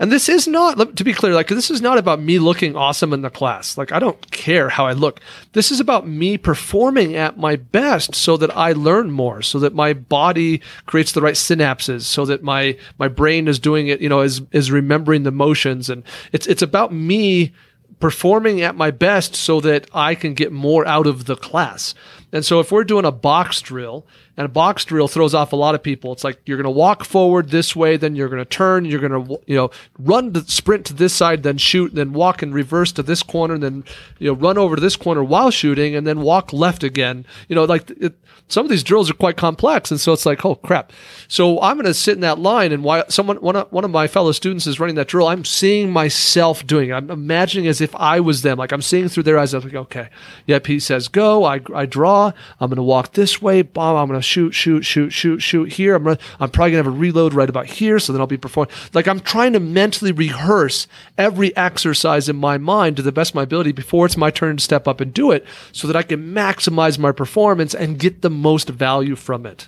Speaker 1: And this is not, to be clear, like this is not about me looking awesome in the class. Like I don't care how I look. This is about me performing at my best so that I learn more, so that my body creates the right synapses, so that my my brain is doing it, you know, is is remembering the motions. And it's it's about me performing at my best so that I can get more out of the class. And so if we're doing a box drill and a box drill throws off a lot of people, it's like you're going to walk forward this way, then you're going to turn, you're going to, you know, run the sprint to this side, then shoot, then walk in reverse to this corner, and then, you know, run over to this corner while shooting and then walk left again. You know, like it, some of these drills are quite complex. And so it's like, oh crap. So I'm going to sit in that line and while someone, one of, one of my fellow students is running that drill, I'm seeing myself doing it. I'm imagining as if I was them. Like I'm seeing through their eyes. I'm like, okay, yep. He says, go. I, I draw. I'm going to walk this way. Bomb. I'm going to shoot, shoot, shoot, shoot, shoot here. I'm, gonna, I'm probably going to have a reload right about here. So then I'll be performing. Like I'm trying to mentally rehearse every exercise in my mind to the best of my ability before it's my turn to step up and do it so that I can maximize my performance and get the most value from it.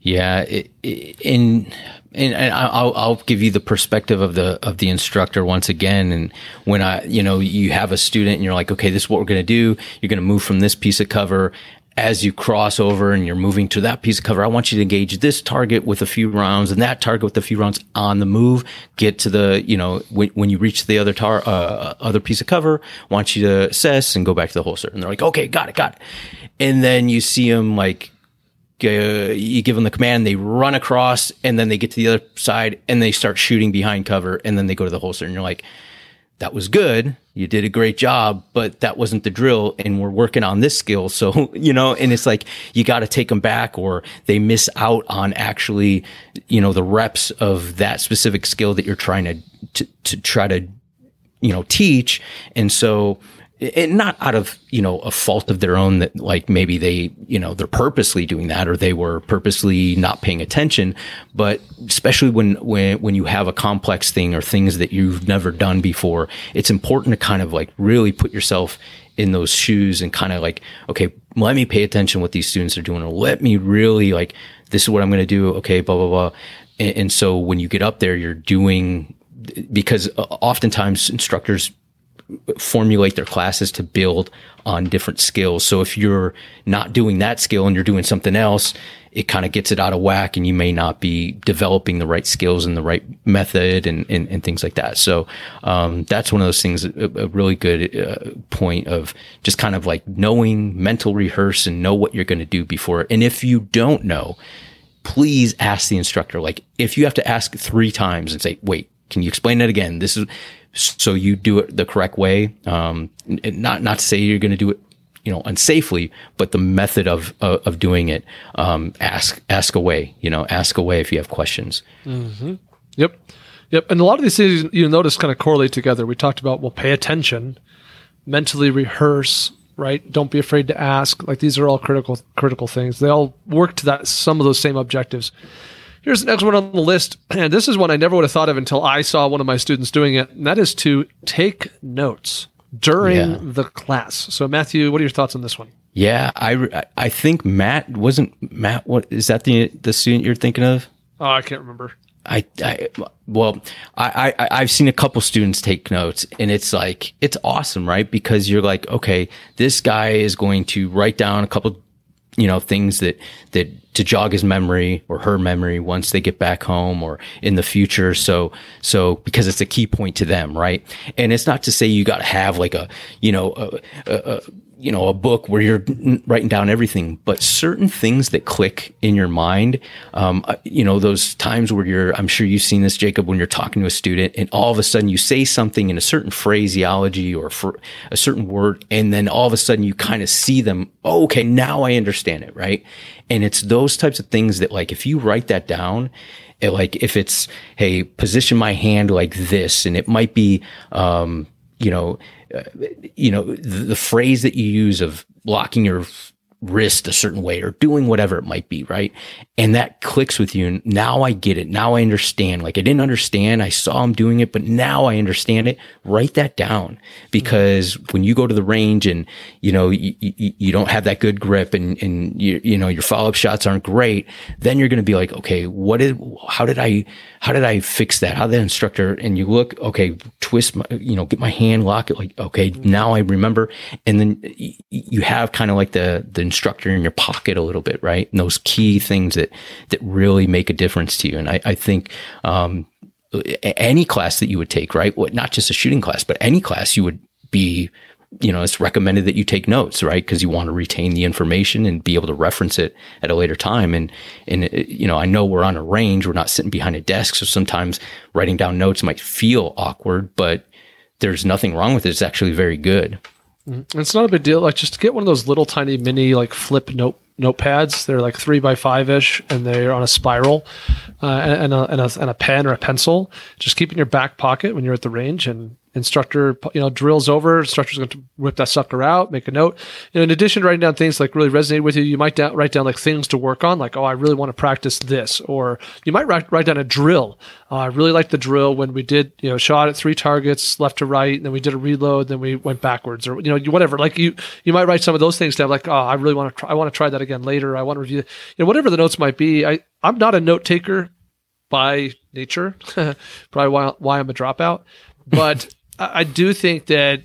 Speaker 2: Yeah, it, it, in and, and I'll I'll give you the perspective of the of the instructor once again. And when I you know you have a student and you're like, okay, this is what we're going to do. You're going to move from this piece of cover. As you cross over and you're moving to that piece of cover, I want you to engage this target with a few rounds and that target with a few rounds on the move. Get to the, you know, when, when you reach the other tar, uh, other piece of cover, want you to assess and go back to the holster. And they're like, okay, got it, got it. And then you see them like uh, you give them the command, they run across, and then they get to the other side and they start shooting behind cover, and then they go to the holster, and you're like, "That was good, you did a great job, but that wasn't the drill, and we're working on this skill." So you know, and it's like you got to take them back, or they miss out on actually, you know, the reps of that specific skill that you're trying to to, to try to you know teach and so and not out of you know a fault of their own that like maybe they you know they're purposely doing that or they were purposely not paying attention. But especially when when when you have a complex thing or things that you've never done before it's important to kind of like really put yourself in those shoes and kind of like okay let me pay attention what these students are doing or let me really like this is what i'm going to do okay blah blah blah. And, and so when you get up there you're doing because uh, oftentimes instructors formulate their classes to build on different skills. So if you're not doing that skill and you're doing something else, it kind of gets it out of whack and you may not be developing the right skills and the right method and, and, and things like that. So, um, that's one of those things, a, a really good uh, point of just kind of like knowing mental rehearse and know what you're going to do before. And if you don't know, please ask the instructor. Like if you have to ask three times and say, wait, can you explain that again? This is so you do it the correct way. Um, not not to say you're going to do it you know unsafely but the method of of, of doing it um, ask ask away you know ask away if you have questions.
Speaker 1: Mm-hmm. yep. Yep. And a lot of these things you notice kind of correlate together. We talked about well pay attention mentally rehearse right? Don't be afraid to ask. Like these are all critical critical things. They all work to that some of those same objectives here's the next one on the list and this is one i never would have thought of until i saw one of my students doing it and that is to take notes during yeah. the class. So, Matthew, what are your thoughts on this one?
Speaker 2: Yeah, I, I think Matt wasn't Matt. What is that the the student you're thinking of?
Speaker 1: Oh, I can't remember.
Speaker 2: I, I well, I, I I've seen a couple students take notes, and it's like it's awesome, right? Because you're like, okay, this guy is going to write down a couple, you know, things that that to jog his memory or her memory once they get back home or in the future. So, so because it's a key point to them, right? And it's not to say you got to have like a, you know, a, a, a you know, a book where you're writing down everything, but certain things that click in your mind, um, uh, you know, those times where you're, I'm sure you've seen this, Jacob, when you're talking to a student and all of a sudden you say something in a certain phraseology or for a certain word, and then all of a sudden you kind of see them, oh, okay, now I understand it, right? And it's those types of things that, like, if you write that down, it, like, if it's, hey, position my hand like this, and it might be, um, you know, Uh, you know, the, the, phrase that you use of locking your wrist a certain way or doing whatever it might be, right? And that clicks with you. And now I get it. Now I understand. Like I didn't understand. I saw him doing it, but now I understand it. Write that down because mm-hmm. when you go to the range and, you know, you, you, you don't have that good grip and, and you, you know, your follow up shots aren't great, then you're going to be like, okay, what did, how did I, how did I fix that? How did the instructor, and you look, okay, twist my, you know, get my hand, lock it like, okay, mm-hmm. now I remember. And then you have kind of like the, the instructor in your pocket a little bit, right? And those key things that that really make a difference to you. And I, I think um, any class that you would take, right? What not just a shooting class, but any class you would be you know, it's recommended that you take notes, right? Because you want to retain the information and be able to reference it at a later time. And, and, you know, I know we're on a range. We're not sitting behind a desk. So sometimes writing down notes might feel awkward, but there's nothing wrong with it. It's actually very good.
Speaker 1: Mm-hmm. It's not a big deal. Like just get one of those little tiny mini like flip note notepads. They're like three by five ish, and they're on a spiral, uh, and, a, and, a, and a pen or a pencil. Just keep in your back pocket when you're at the range, and instructor you know drills over instructor's going to whip that sucker out make a note. You know in addition to writing down things like really resonate with you you might write down like things to work on like oh i really want to practice this or you might write, write down a drill. Uh, i really like the drill when we did you know shot at three targets left to right and then we did a reload then we went backwards or you know whatever. Like you you might write some of those things down like oh i really want to try i want to try that again later i want to review you know whatever the notes might be. I i'm not a note taker by nature probably why, why i'm a dropout. But I do think that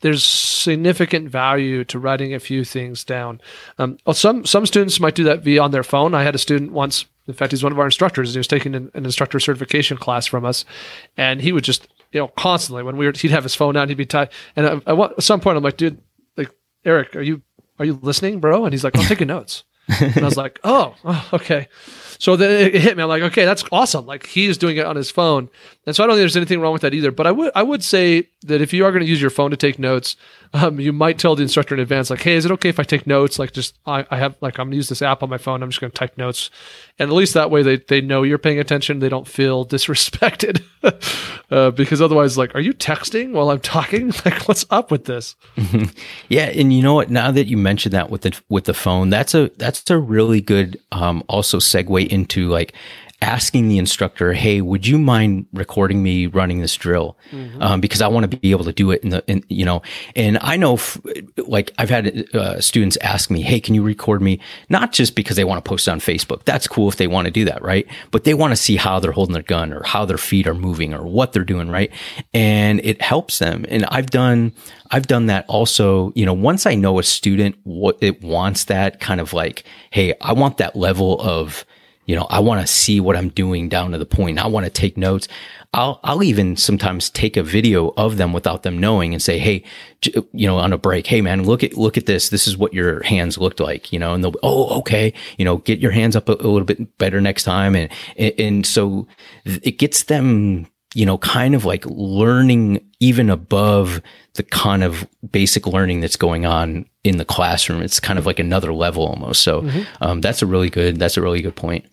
Speaker 1: there's significant value to writing a few things down. Um, well, some some students might do that via on their phone. I had a student once. In fact, he's one of our instructors. He was taking an, an instructor certification class from us, and he would just you know constantly when we were he'd have his phone out, he'd be tied. And I, I, at some point, I'm like, dude, like Eric, are you are you listening, bro? And he's like, I'm taking notes. and I was like, oh, oh okay. So then it hit me. I'm like, okay, that's awesome. Like he's doing it on his phone, and so I don't think there's anything wrong with that either. But I would I would say that if you are going to use your phone to take notes, um, you might tell the instructor in advance, like, hey, is it okay if I take notes? Like, just I, I have like I'm going to use this app on my phone. I'm just going to type notes, and at least that way they they know you're paying attention. They don't feel disrespected, uh, because otherwise, like, are you texting while I'm talking? Like, what's up with this?
Speaker 2: yeah, and you know what? Now that you mentioned that with the with the phone, that's a that's a really good um, also segue into like asking the instructor, "Hey, would you mind recording me running this drill?" Mm-hmm. Um, because I want to be able to do it in the, in, you know. And I know, f- like I've had uh, students ask me, "Hey, can you record me?" Not just because they want to post it on Facebook. That's cool if they want to do that, right? But they want to see how they're holding their gun or how their feet are moving or what they're doing, right? And it helps them. And I've done, I've done that also. You know, once I know a student what it wants, that kind of like, "Hey, I want that level of." You know, I want to see what I'm doing down to the point. I want to take notes. I'll, I'll even sometimes take a video of them without them knowing and say, Hey, you know, on a break, Hey man, look at, look at this. This is what your hands looked like, you know, and they'll, Oh, okay. You know, get your hands up a, a little bit better next time. And, and so it gets them you know, kind of like learning even above the kind of basic learning that's going on in the classroom. It's kind of like another level almost. So
Speaker 1: Mm-hmm.
Speaker 2: um, that's a really good. That's a really good point.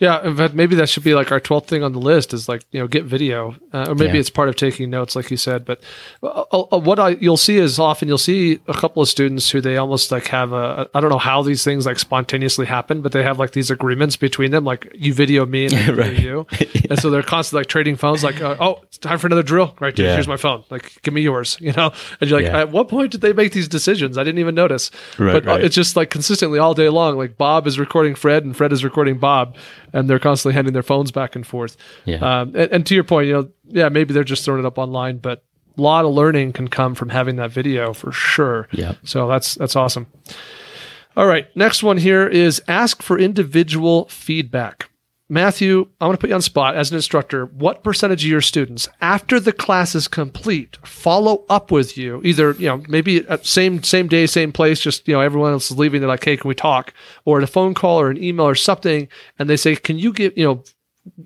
Speaker 1: Yeah, in fact, maybe that should be like our twelfth thing on the list is like you know get video, uh, or maybe
Speaker 2: Yeah.
Speaker 1: it's part of taking notes, like you said. But uh, uh, what I you'll see is often you'll see a couple of students who they almost like have a I don't know how these things like spontaneously happen, but they have like these agreements between them, like you video me and I video
Speaker 2: Right.
Speaker 1: you, and so they're constantly like trading phones, like uh, oh it's time for another drill, right?
Speaker 2: Yeah.
Speaker 1: Here's my phone, like give me yours, you know, and you're like
Speaker 2: Yeah.
Speaker 1: at what point did they make these decisions? I didn't even notice,
Speaker 2: Right,
Speaker 1: but uh,
Speaker 2: right.
Speaker 1: it's just like consistently all day long. Like Bob is recording Fred and Fred is recording Bob, and they're constantly handing their phones back and forth.
Speaker 2: Yeah.
Speaker 1: Um, and, and to your point, you know, yeah, maybe they're just throwing it up online, but a lot of learning can come from having that video for sure.
Speaker 2: Yeah.
Speaker 1: So that's that's awesome. All right, next one here is ask for individual feedback. Matthew, I'm going to put you on the spot as an instructor. What percentage of your students, after the class is complete, follow up with you? Either you know, maybe at same same day, same place. Just you know, everyone else is leaving. They're like, "Hey, can we talk?" Or a phone call or an email or something, and they say, "Can you give you know,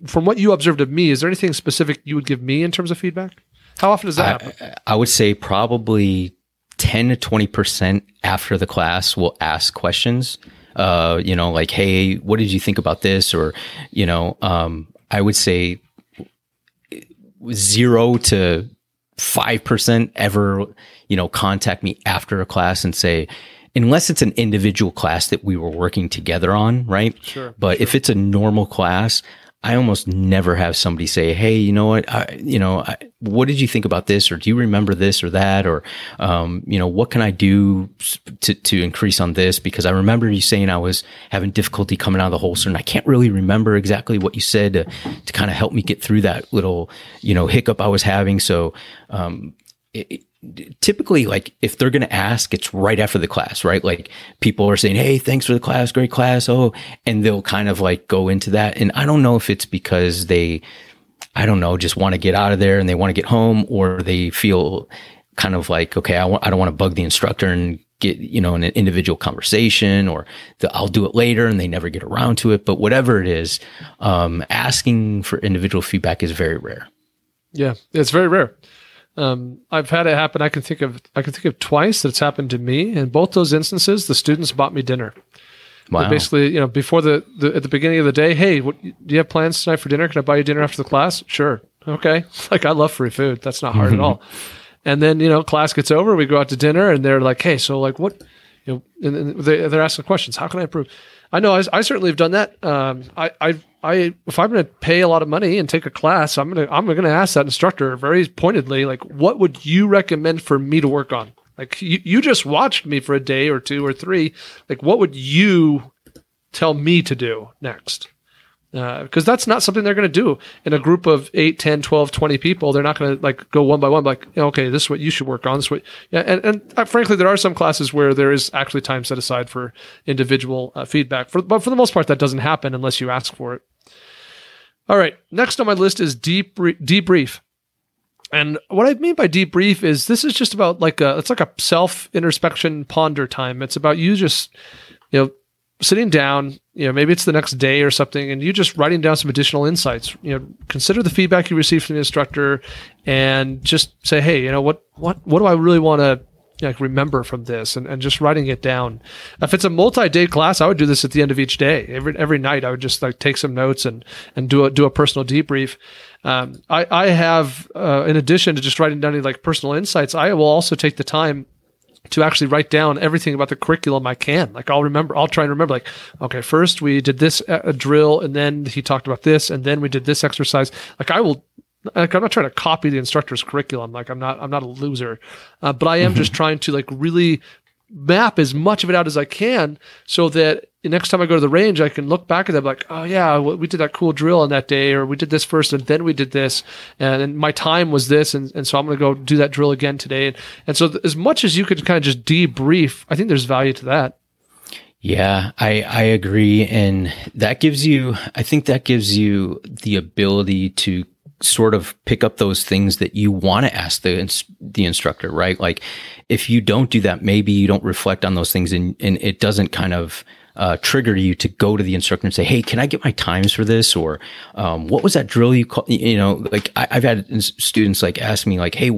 Speaker 1: from what you observed of me, is there anything specific you would give me in terms of feedback?" How often does that happen?
Speaker 2: I, I would say probably 10 to 20% after the class will ask questions. Uh, you know, like, hey, what did you think about this? Or, you know, um, I would say zero to 5% ever, you know, contact me after a class and say, unless it's an individual class that we were working together on, right?
Speaker 1: Sure,
Speaker 2: But if it's a normal class, I almost never have somebody say, "Hey, you know what? I, you know, I, what did you think about this? Or do you remember this or that? Or, um, you know, what can I do to to increase on this? Because I remember you saying I was having difficulty coming out of the holster, and I can't really remember exactly what you said to to kind of help me get through that little, you know, hiccup I was having. So, um, it, it- typically like if they're going to ask it's right after the class right like people are saying hey thanks for the class great class oh and they'll kind of like go into that and i don't know if it's because they i don't know just want to get out of there and they want to get home or they feel kind of like okay I w- I don't want to bug the instructor and get you know in an individual conversation or the, i'll do it later and they never get around to it but whatever it is um, asking for individual feedback is very rare
Speaker 1: Yeah, it's very rare. Um, I've had it happen. I can think of I can think of twice that it's happened to me. In both those instances, the students bought me dinner.
Speaker 2: Wow
Speaker 1: Basically, you know, before the, the at the beginning of the day, hey, what, do you have plans tonight for dinner? Can I buy you dinner after the class? Sure. Okay. Like I love free food. That's not hard at all. And then you know, class gets over, we go out to dinner, and they're like, hey, so like what, you know, and, and they they're asking questions. How can I improve? I know I, I certainly have done that. Um, I I I if I'm going to pay a lot of money and take a class, I'm gonna I'm gonna ask that instructor very pointedly, like, what would you recommend for me to work on? Like you, you just watched me for a day or two or three. Like, what would you tell me to do next? Because that's not something they're going to do in a group of 8, 10, 12, 20 people. They're not going to like go one by one, like, okay, this is what you should work on. This is what, yeah. And, and uh, frankly, there are some classes where there is actually time set aside for individual uh, feedback. For, but for the most part, that doesn't happen unless you ask for it. All right. Next on my list is deep debrief. And what I mean by debrief is this is just about like a it's like a self introspection ponder time. It's about you just you know sitting down, you know, maybe it's the next day or something, and you're just writing down some additional insights. You know, consider the feedback you received from the instructor, and just say, hey, you know, what what what do I really want to like remember from this, and, and just writing it down. If it's a multi-day class, I would do this at the end of each day. Every every night, I would just like take some notes and and do a do a personal debrief. Um, I I have uh, in addition to just writing down any like personal insights, I will also take the time to actually write down everything about the curriculum I can. Like I'll remember, I'll try and remember like, okay, first we did this uh, drill and then he talked about this and then we did this exercise. Like I will, like I'm not trying to copy the instructor's curriculum. Like I'm not, I'm not a loser, uh, but I am just trying to like really map as much of it out as I can so that next time I go to the range, I can look back at them like, oh yeah, we did that cool drill on that day, or we did this first and then we did this, and, and my time was this, and, and so I'm going to go do that drill again today. And, and so, th- as much as you could kind of just debrief, I think there's value to that.
Speaker 2: Yeah, I, I agree. And that gives you, I think that gives you the ability to sort of pick up those things that you want to ask the, the instructor, right? Like if you don't do that, maybe you don't reflect on those things and, and it doesn't kind of, uh, trigger you to go to the instructor and say, "Hey, can I get my times for this?" Or um, "What was that drill you call?" You know, like I, have had students like ask me, like, "Hey,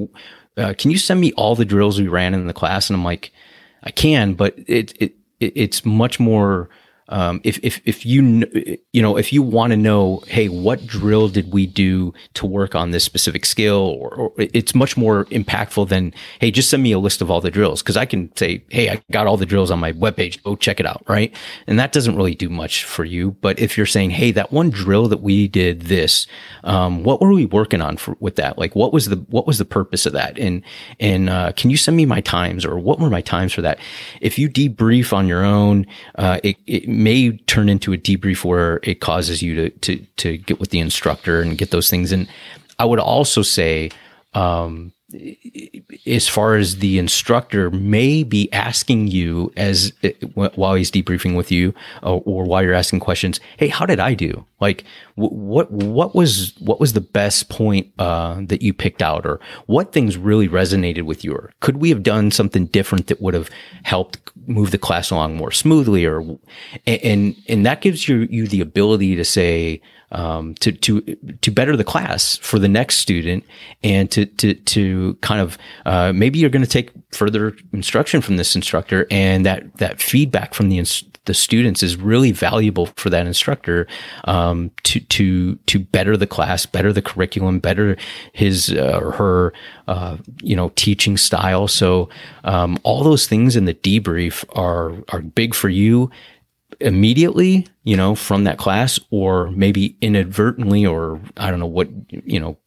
Speaker 2: uh, can you send me all the drills we ran in the class?" And I'm like, "I can, but it it, it it's much more." Um, if, if, if you, you know, if you want to know, hey, what drill did we do to work on this specific skill? Or, or it's much more impactful than, hey, just send me a list of all the drills. Cause I can say, hey, I got all the drills on my webpage. Go check it out. Right. And that doesn't really do much for you. But if you're saying, hey, that one drill that we did this, um, what were we working on for, with that? Like, what was the, what was the purpose of that? And, and, uh, can you send me my times or what were my times for that? If you debrief on your own, uh, it, it may turn into a debrief where it causes you to to to get with the instructor and get those things. And I would also say, um, as far as the instructor may be asking you as while he's debriefing with you or, or while you're asking questions hey how did i do? Like what what was what was the best point uh, that you picked out? Or what things really resonated with you? Or could we have done something different that would have helped move the class along more smoothly or and and that gives you you the ability to say um, to to to better the class for the next student, and to to to kind of uh, maybe you're going to take further instruction from this instructor, and that that feedback from the the students is really valuable for that instructor um, to to to better the class, better the curriculum, better his uh, or her uh, you know teaching style. So um, all those things in the debrief are are big for you immediately, you know, from that class, or maybe inadvertently, or I don't know what, you know,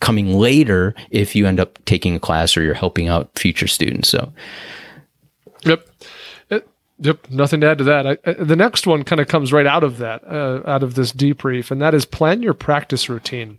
Speaker 2: coming later if you end up taking a class or you're helping out future students. So,
Speaker 1: yep. Yep, nothing to add to that. I, uh, the next one kind of comes right out of that, uh, out of this debrief, and that is plan your practice routine.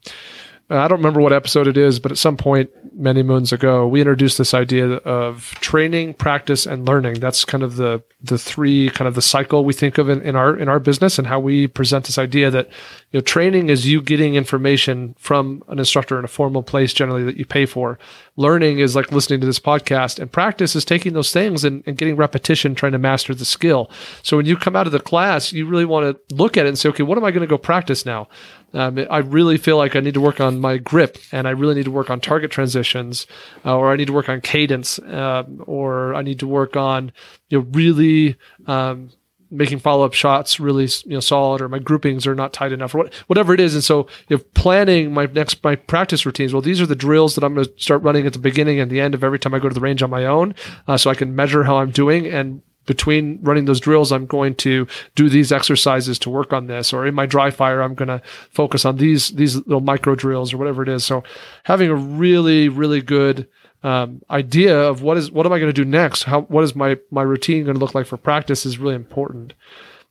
Speaker 1: I don't remember what episode it is, but at some point many moons ago, we introduced this idea of training, practice, and learning. That's kind of the the three kind of the cycle we think of in, in our in our business and how we present this idea that you know training is you getting information from an instructor in a formal place generally that you pay for. Learning is like listening to this podcast, and practice is taking those things and, and getting repetition, trying to master the skill. So when you come out of the class, you really want to look at it and say, okay, what am I going to go practice now? Um, I really feel like I need to work on my grip and I really need to work on target transitions uh, or I need to work on cadence uh, or I need to work on you know really um, making follow-up shots really you know solid or my groupings are not tight enough or what, whatever it is. And so if planning my next my practice routines well these are the drills that i'm going to start running at the beginning and the end of every time i go to the range on my own uh, so i can measure how i'm doing and between running those drills, I'm going to do these exercises to work on this, or in my dry fire, I'm going to focus on these these little micro drills or whatever it is. So having a really really good um, idea of what is what am I going to do next? How what is my my routine going to look like for practice is really important.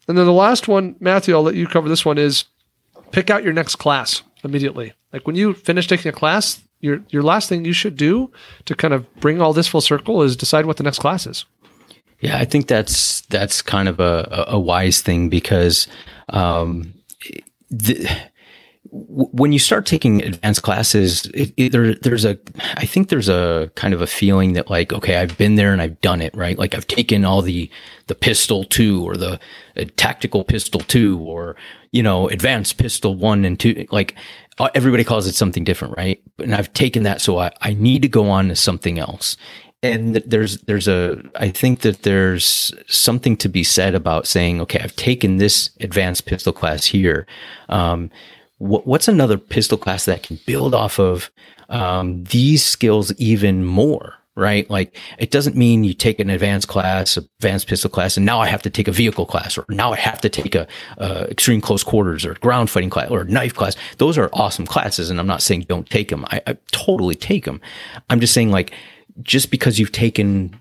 Speaker 1: And then the last one, Matthew, I'll let you cover this one. Is pick out your next class immediately. Like when you finish taking a class, your your last thing you should do to kind of bring all this full circle is decide what the next class is.
Speaker 2: Yeah, I think that's that's kind of a, a wise thing because um, the, when you start taking advanced classes, it, it, there, there's a, I think there's a kind of a feeling that like, okay, I've been there and I've done it, right? Like I've taken all the, the pistol two or the uh, tactical pistol two or, you know, advanced pistol one and two. Like uh, everybody calls it something different, right? And I've taken that. So I, I need to go on to something else and there's there's a I think that there's something to be said about saying, okay, I've taken this advanced pistol class here. Um, what, what's another pistol class that can build off of um, these skills even more? Right? Like it doesn't mean you take an advanced class, advanced pistol class, and now I have to take a vehicle class, or now I have to take a, a extreme close quarters or ground fighting class or knife class. Those are awesome classes, and I'm not saying don't take them. I, I totally take them. I'm just saying like just because you've taken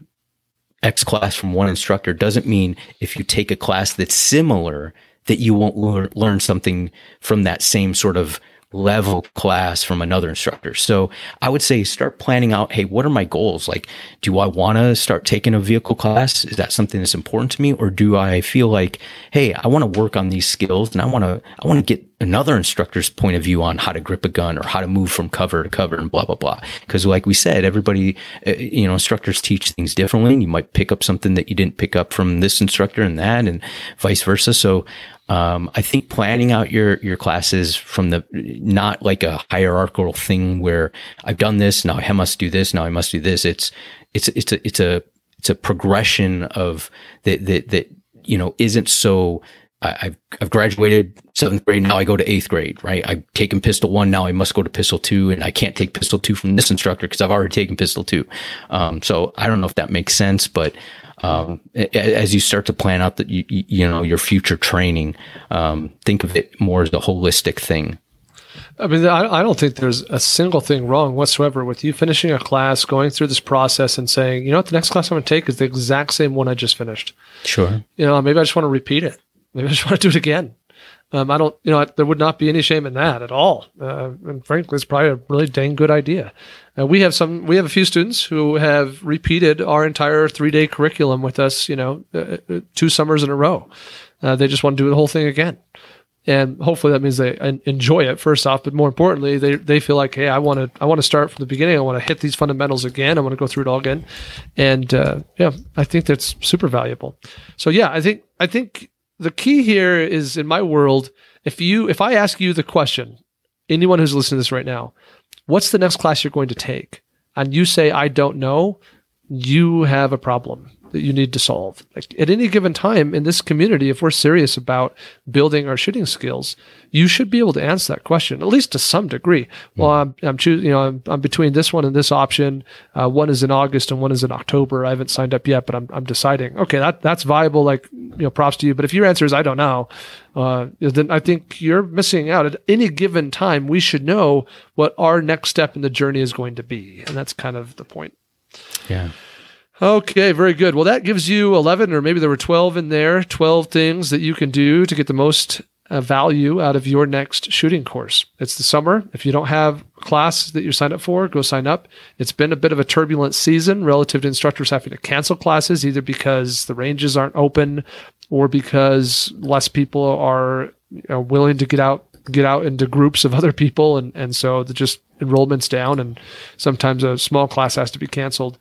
Speaker 2: X class from one instructor doesn't mean if you take a class that's similar that you won't learn, learn something from that same sort of level class from another instructor. So I would say start planning out, hey, what are my goals? Like, do I want to start taking a vehicle class? Is that something that's important to me? Or do I feel like, hey, I want to work on these skills and I want to, I want to get another instructor's point of view on how to grip a gun or how to move from cover to cover and blah, blah, blah. Cause like we said, everybody, uh, you know, instructors teach things differently. You might pick up something that you didn't pick up from this instructor and that and vice versa. So um, I think planning out your your classes from the not like a hierarchical thing where I've done this now I must do this now I must do this. It's it's it's a it's a it's a progression of that that that you know isn't so. I've I've graduated seventh grade now I go to eighth grade right I've taken pistol one now I must go to pistol two and I can't take pistol two from this instructor because I've already taken pistol two um, so I don't know if that makes sense but um, as you start to plan out that you, you know your future training, um, think of it more as a holistic thing.
Speaker 1: I mean, I, don't think there's a single thing wrong whatsoever with you finishing a class, going through this process, and saying, you know what, the next class I'm going to take is the exact same one I just finished.
Speaker 2: Sure.
Speaker 1: You know, maybe I just want to repeat it. Maybe I just want to do it again. Um, I don't, you know, there would not be any shame in that at all. Uh, and frankly, it's probably a really dang good idea. Uh, we have some, we have a few students who have repeated our entire three day curriculum with us, you know, uh, uh, two summers in a row. Uh, they just want to do the whole thing again. And hopefully that means they enjoy it first off, but more importantly, they, they feel like, hey, I want to I want to start from the beginning. I want to hit these fundamentals again. I want to go through it all again, and uh, yeah, I think that's super valuable. So yeah, I think I think the key here is in my world, if you if I ask you the question, anyone who's listening to this right now, what's the next class you're going to take? And you say I don't know, you have a problem that you need to solve. Like at any given time in this community, if we're serious about building our shooting skills, you should be able to answer that question at least to some degree. Mm-hmm. Well, I'm, I'm choosing, you know, I'm, I'm, between this one and this option. Uh, one is in August and one is in October. I haven't signed up yet, but I'm, I'm deciding. Okay, that that's viable. Like you know, props to you. But if your answer is I don't know, uh, then I think you're missing out. At any given time, we should know what our next step in the journey is going to be, and that's kind of the point.
Speaker 2: Yeah.
Speaker 1: Okay, very good. Well, that gives you 11, or maybe there were 12 in there, 12 things that you can do to get the most uh, value out of your next shooting course. It's the summer. If you don't have class that you're signed up for, go sign up. It's been a bit of a turbulent season relative to instructors having to cancel classes, either because the ranges aren't open or because less people are you know, willing to get out get out into groups of other people and and so the just enrollment's down and sometimes a small class has to be canceled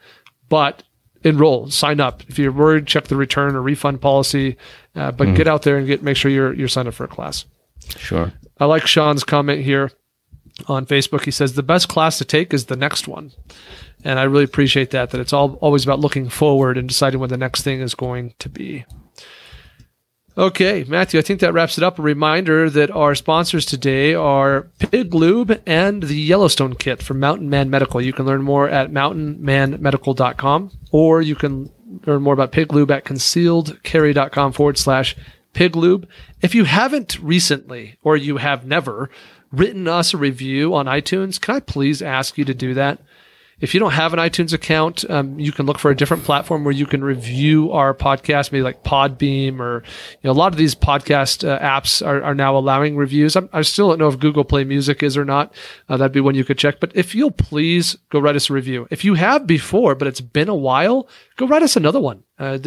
Speaker 1: but enroll, sign up. If you're worried, check the return or refund policy. Uh, but mm. get out there and get make sure you're you're signed up for a class.
Speaker 2: Sure.
Speaker 1: I like Sean's comment here on Facebook. He says the best class to take is the next one, and I really appreciate that. That it's all always about looking forward and deciding what the next thing is going to be. Okay, Matthew, I think that wraps it up. A reminder that our sponsors today are Pig Lube and the Yellowstone Kit from Mountain Man Medical. You can learn more at mountainmanmedical.com or you can learn more about Pig Lube at concealedcarry.com forward slash Pig Lube. If you haven't recently or you have never written us a review on iTunes, can I please ask you to do that? If you don't have an iTunes account, um, you can look for a different platform where you can review our podcast, maybe like Podbean or you know, a lot of these podcast uh, apps are, are now allowing reviews. I'm, i still don't know if Google Play Music is or not. Uh, that'd be one you could check. But if you'll please go write us a review. If you have before, but it's been a while, go write us another one. Uh,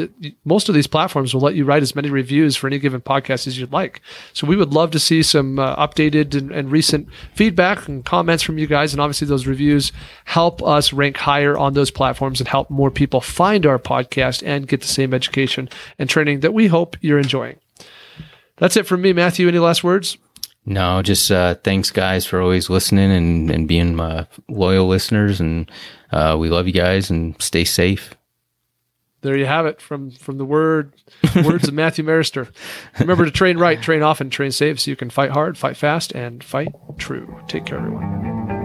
Speaker 1: most of these platforms will let you write as many reviews for any given podcast as you'd like. So we would love to see some uh, updated and, and, recent feedback and comments from you guys. And obviously, those reviews help us rank higher on those platforms and help more people find our podcast and get the same education and training that we hope you're enjoying. That's it from me, Matthew. Any last words?
Speaker 2: No, just uh, thanks, guys, for always listening and, and being my loyal listeners. And uh, we love you guys and stay safe
Speaker 1: there you have it from from the word words of Matthew Maruster. Remember to train right, train often, train safe, so you can fight hard, fight fast, and fight true. Take care, everyone.